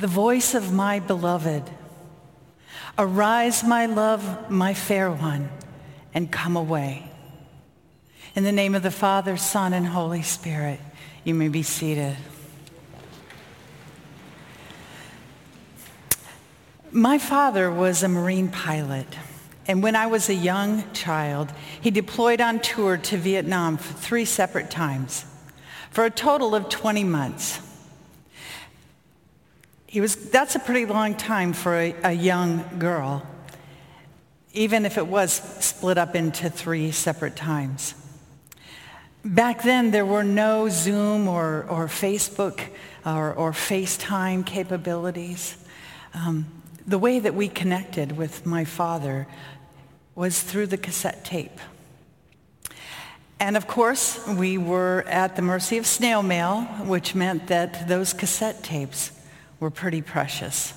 the voice of my beloved. Arise, my love, my fair one, and come away. In the name of the Father, Son, and Holy Spirit, you may be seated. My father was a Marine pilot. And when I was a young child, he deployed on tour to Vietnam for three separate times for a total of 20 months. He was, that's a pretty long time for a, a young girl, even if it was split up into three separate times. Back then, there were no Zoom or, or Facebook or, or FaceTime capabilities. Um, the way that we connected with my father was through the cassette tape. And of course, we were at the mercy of snail mail, which meant that those cassette tapes were pretty precious.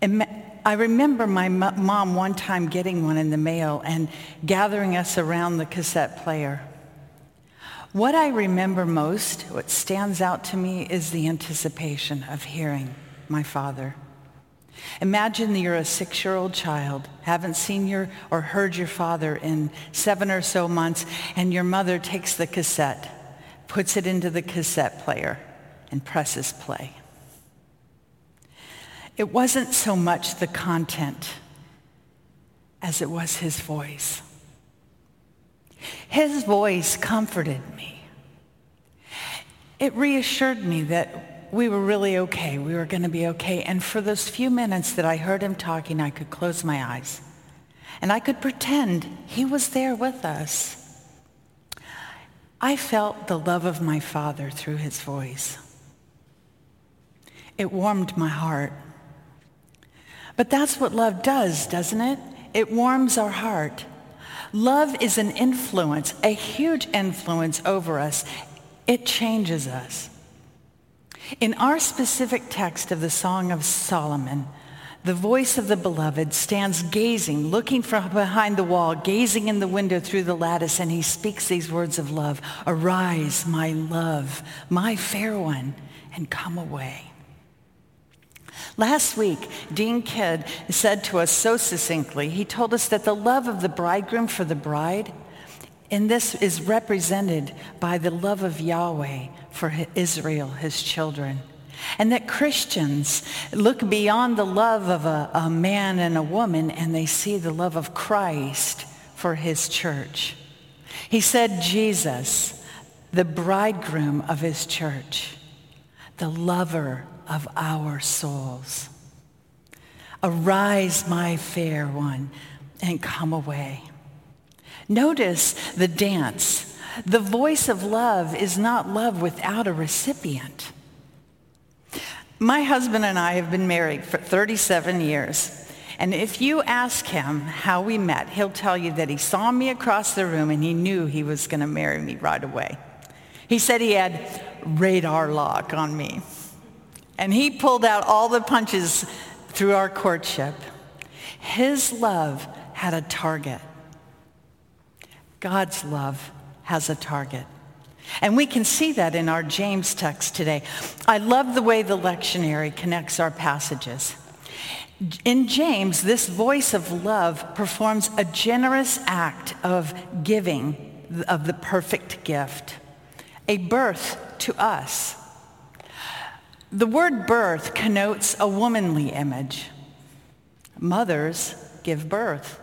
And I remember my mom one time getting one in the mail and gathering us around the cassette player. What I remember most, what stands out to me, is the anticipation of hearing my father. Imagine that you're a six-year-old child, haven't seen your or heard your father in seven or so months, and your mother takes the cassette, puts it into the cassette player, and presses play. It wasn't so much the content as it was his voice. His voice comforted me. It reassured me that we were really okay. We were going to be okay. And for those few minutes that I heard him talking, I could close my eyes. And I could pretend he was there with us. I felt the love of my father through his voice. It warmed my heart. But that's what love does, doesn't it? It warms our heart. Love is an influence, a huge influence over us. It changes us. In our specific text of the Song of Solomon, the voice of the beloved stands gazing, looking from behind the wall, gazing in the window through the lattice, and he speaks these words of love. Arise, my love, my fair one, and come away. Last week, Dean Kidd said to us so succinctly, he told us that the love of the bridegroom for the bride, and this is represented by the love of Yahweh for Israel, his children. And that Christians look beyond the love of a, a, man and a woman and they see the love of Christ for his church. He said, Jesus, the bridegroom of his church, the lover of our souls. Arise, my fair one, and come away. Notice the dance the voice of love is not love without a recipient. My husband and I have been married for 37 years. And if you ask him how we met, he'll tell you that he saw me across the room and he knew he was going to marry me right away. He said he had radar lock on me. And he pulled out all the punches through our courtship. His love had a target. God's love has a target. And we can see that in our James text today. I love the way the lectionary connects our passages. In James, this voice of love performs a generous act of giving of the perfect gift, a birth to us. The word birth connotes a womanly image. Mothers give birth.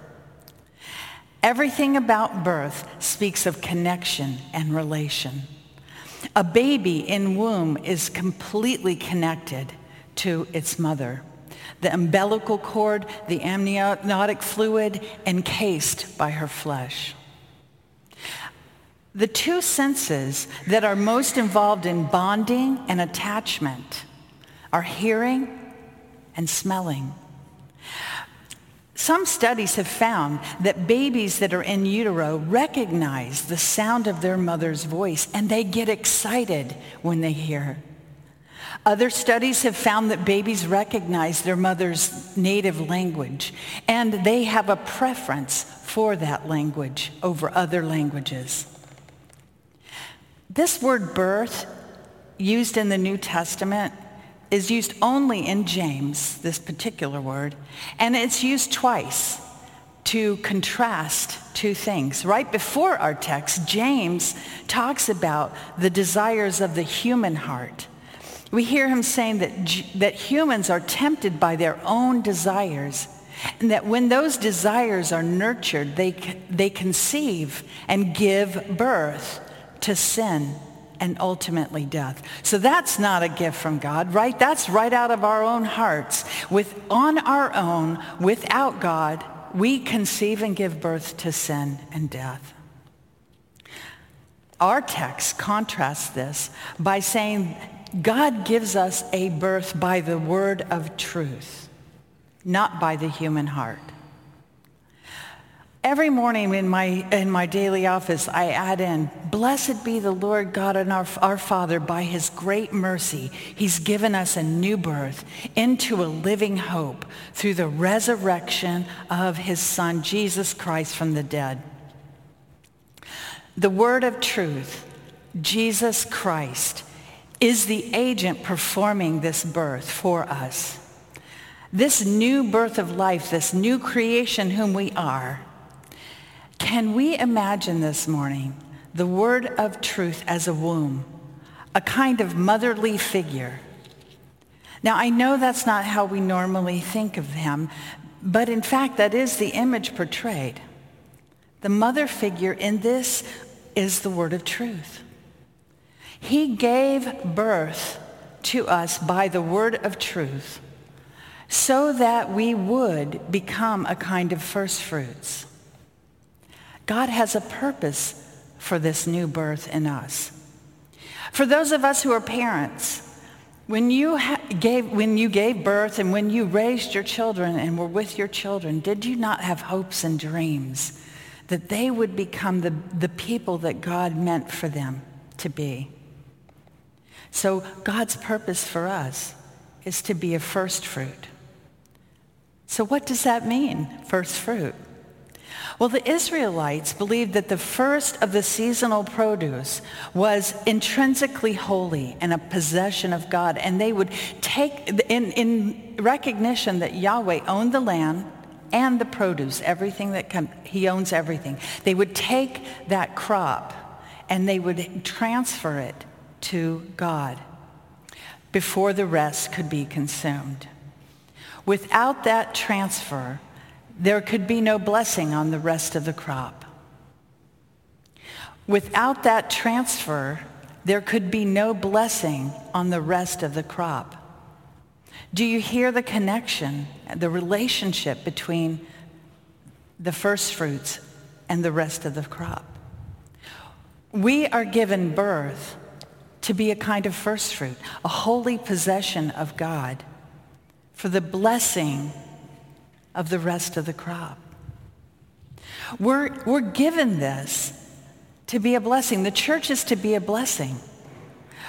Everything about birth speaks of connection and relation. A baby in womb is completely connected to its mother. The umbilical cord, the amniotic fluid, encased by her flesh. The two senses that are most involved in bonding and attachment are hearing and smelling. Some studies have found that babies that are in utero recognize the sound of their mother's voice and they get excited when they hear. Other studies have found that babies recognize their mother's native language and they have a preference for that language over other languages. This word birth used in the New Testament is used only in James, this particular word, and it's used twice to contrast two things. Right before our text, James talks about the desires of the human heart. We hear him saying that, that humans are tempted by their own desires and that when those desires are nurtured, they, they conceive and give birth to sin and ultimately death. So that's not a gift from God, right? That's right out of our own hearts. With, on our own, without God, we conceive and give birth to sin and death. Our text contrasts this by saying God gives us a birth by the word of truth, not by the human heart. Every morning in my, in my daily office, I add in, blessed be the Lord God and our, our Father by his great mercy. He's given us a new birth into a living hope through the resurrection of his son, Jesus Christ from the dead. The word of truth, Jesus Christ, is the agent performing this birth for us. This new birth of life, this new creation whom we are, can we imagine this morning the word of truth as a womb, a kind of motherly figure? Now, I know that's not how we normally think of him, but in fact, that is the image portrayed. The mother figure in this is the word of truth. He gave birth to us by the word of truth so that we would become a kind of first fruits. God has a purpose for this new birth in us. For those of us who are parents, when you, ha- gave, when you gave birth and when you raised your children and were with your children, did you not have hopes and dreams that they would become the, the people that God meant for them to be? So God's purpose for us is to be a first fruit. So what does that mean, first fruit? Well, the Israelites believed that the first of the seasonal produce was intrinsically holy and a possession of God. And they would take, in, in recognition that Yahweh owned the land and the produce, everything that come, he owns everything. They would take that crop and they would transfer it to God before the rest could be consumed. Without that transfer, there could be no blessing on the rest of the crop. Without that transfer, there could be no blessing on the rest of the crop. Do you hear the connection, the relationship between the first fruits and the rest of the crop? We are given birth to be a kind of first fruit, a holy possession of God for the blessing of the rest of the crop. We're, we're given this to be a blessing. The church is to be a blessing.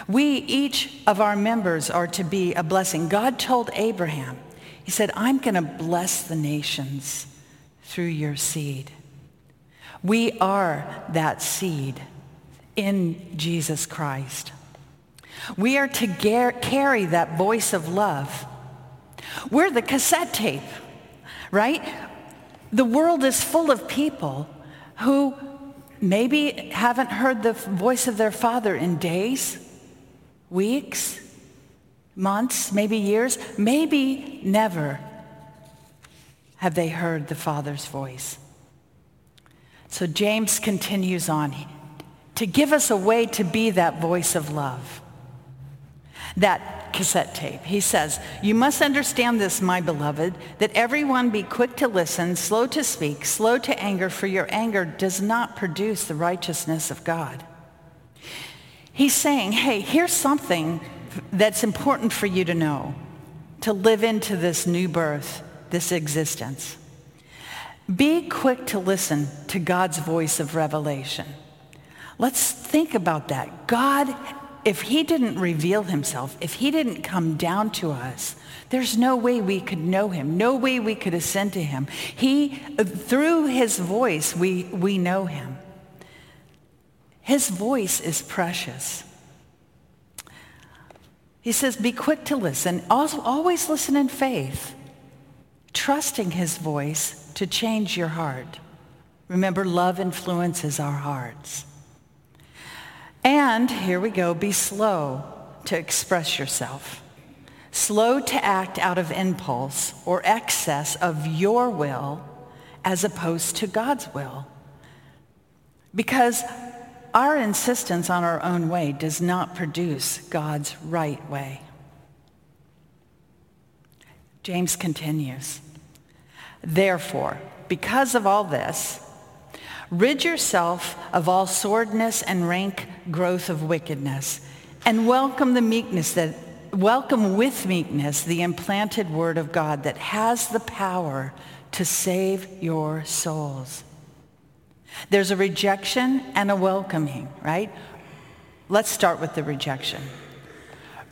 We, each of our members, are to be a blessing. God told Abraham, he said, I'm going to bless the nations through your seed. We are that seed in Jesus Christ. We are to gar- carry that voice of love. We're the cassette tape right? The world is full of people who maybe haven't heard the voice of their father in days, weeks, months, maybe years, maybe never have they heard the Father's voice. So James continues on to give us a way to be that voice of love, that cassette tape. He says, You must understand this, my beloved, that everyone be quick to listen, slow to speak, slow to anger, for your anger does not produce the righteousness of God. He's saying, hey, here's something that's important for you to know, to live into this new birth, this existence. Be quick to listen to God's voice of revelation. Let's think about that. God if he didn't reveal himself, if he didn't come down to us, there's no way we could know him, no way we could ascend to him. He, through his voice, we, we know him. His voice is precious. He says, be quick to listen. Also, always listen in faith, trusting his voice to change your heart. Remember, love influences our hearts. And here we go, be slow to express yourself. Slow to act out of impulse or excess of your will as opposed to God's will. Because our insistence on our own way does not produce God's right way. James continues, Therefore, because of all this, rid yourself of all sordidness and rank growth of wickedness, and welcome the meekness that welcome with meekness the implanted word of God that has the power to save your souls. There's a rejection and a welcoming, right? Let's start with the rejection.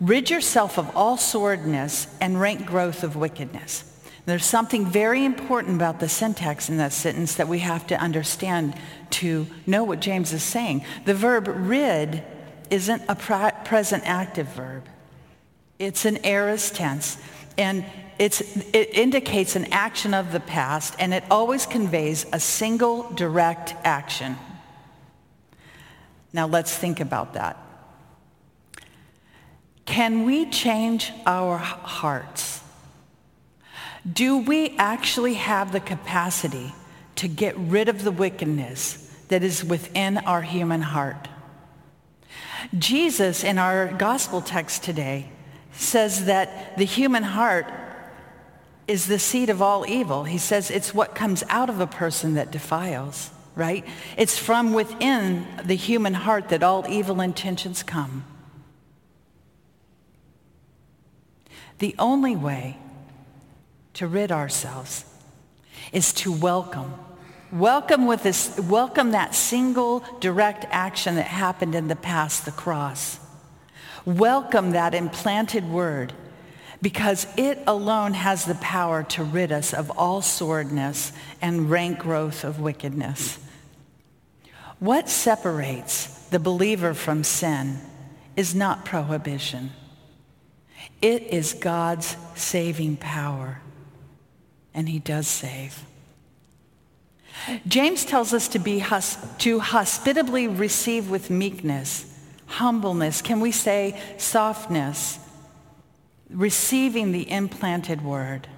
Rid yourself of all sordidness and rank growth of wickedness. There's something very important about the syntax in that sentence that we have to understand to know what James is saying. The verb rid isn't a present active verb. It's an aorist tense. And it indicates an action of the past, and it always conveys a single direct action. Now let's think about that. Can we change our hearts? Do we actually have the capacity to get rid of the wickedness that is within our human heart? Jesus, in our gospel text today, says that the human heart is the seed of all evil. He says it's what comes out of a person that defiles, right? It's from within the human heart that all evil intentions come. The only way to rid ourselves is to welcome. Welcome with this, welcome that single direct action that happened in the past, the cross. Welcome that implanted word because it alone has the power to rid us of all sordidness and rank growth of wickedness. What separates the believer from sin is not prohibition. It is God's saving power, and he does save. James tells us to be to hospitably receive with meekness, humbleness, can we say softness, receiving the implanted word.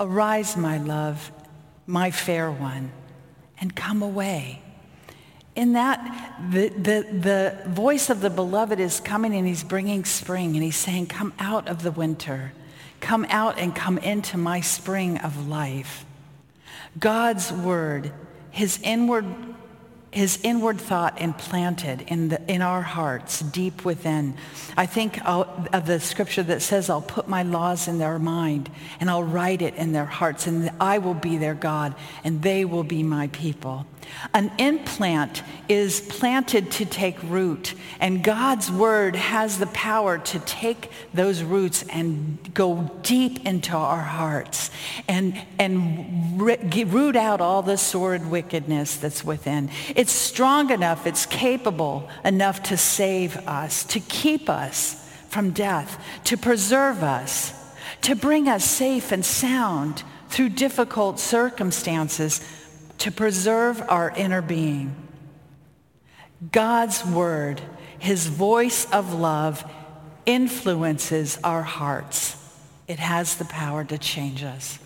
Arise, my love, my fair one, and come away. In that, the, the, the voice of the beloved is coming and he's bringing spring and he's saying, come out of the winter. Come out and come into my spring of life. God's word, his inward his inward thought implanted in, the, in our hearts deep within. I think of the scripture that says, I'll put my laws in their mind and I'll write it in their hearts and I will be their God and they will be my people. An implant is planted to take root and God's word has the power to take those roots and go deep into our hearts and, and root out all the sordid wickedness that's within. It's strong enough, it's capable enough to save us, to keep us from death, to preserve us, to bring us safe and sound through difficult circumstances, to preserve our inner being. God's word, his voice of love, influences our hearts. It has the power to change us.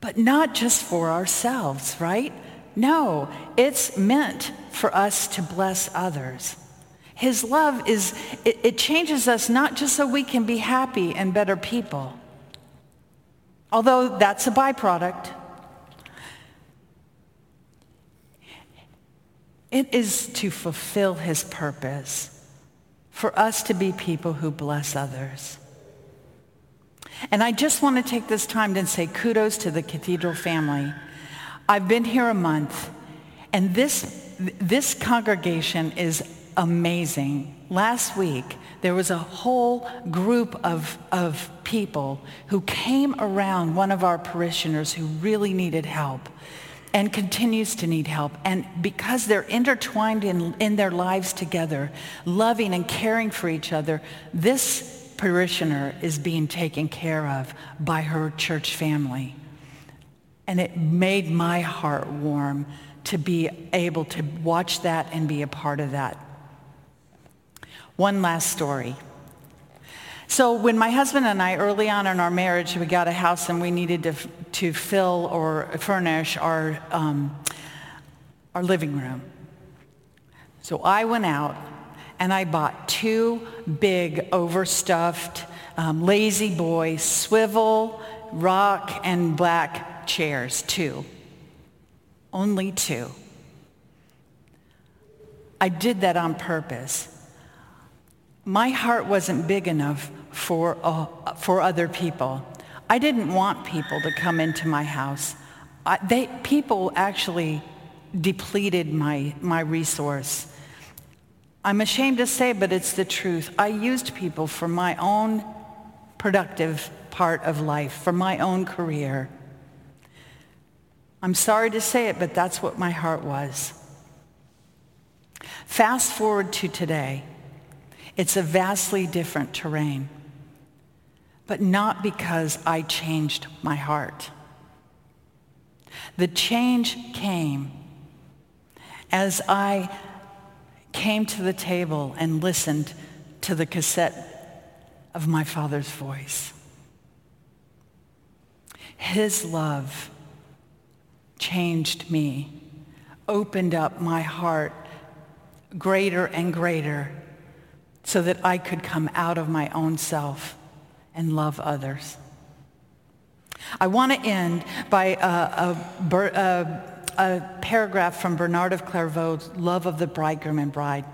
But not just for ourselves, right? No, it's meant for us to bless others. His love is, it, it, changes us not just so we can be happy and better people, although that's a byproduct. It is to fulfill his purpose for us to be people who bless others. And I just want to take this time to say kudos to the Cathedral family I've been here a month, and this, this congregation is amazing. Last week, there was a whole group of, of people who came around one of our parishioners who really needed help. And continues to need help. And because they're intertwined in, in their lives together, loving and caring for each other, this parishioner is being taken care of by her church family. And it made my heart warm to be able to watch that and be a part of that. One last story. So when my husband and I, early on in our marriage, we got a house and we needed to, to fill or furnish our, um, our living room. So I went out and I bought two big overstuffed um, La-Z-Boy swivel, rock, and black chairs, two. Only two. I did that on purpose. My heart wasn't big enough for, uh, for other people. I didn't want people to come into my house. I, they, people actually depleted my, my resource. I'm ashamed to say, but it's the truth. I used people for my own productive part of life, for my own career. I'm sorry to say it, but that's what my heart was. Fast forward to today. It's a vastly different terrain, but not because I changed my heart. The change came as I came to the table and listened to the cassette of my father's voice. His love changed me, opened up my heart greater and greater so that I could come out of my own self and love others. I want to end by a, a, a a paragraph from Bernard of Clairvaux's Love of the Bridegroom and Bride.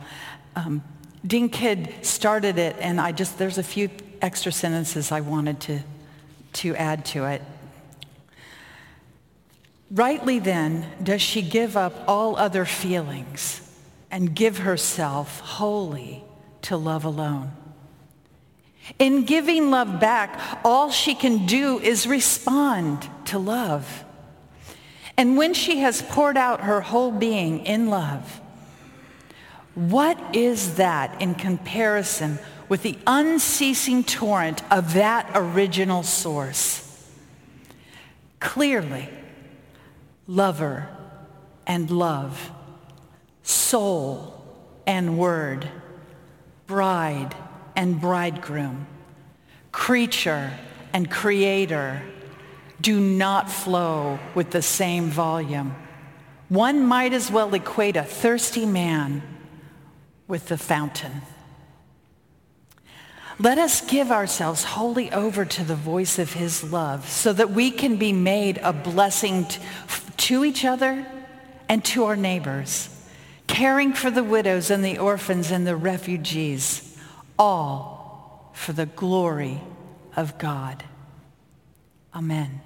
Um, Dean Kidd started it, and I just, there's a few extra sentences I wanted to, to add to it. Rightly then does she give up all other feelings and give herself wholly to love alone. In giving love back, all she can do is respond to love. And when she has poured out her whole being in love, what is that in comparison with the unceasing torrent of that original source? Clearly, lover and love, soul and word, bride and bridegroom, creature and creator, do not flow with the same volume. One might as well equate a thirsty man with the fountain. Let us give ourselves wholly over to the voice of his love so that we can be made a blessing to each other and to our neighbors, caring for the widows and the orphans and the refugees, all for the glory of God. Amen.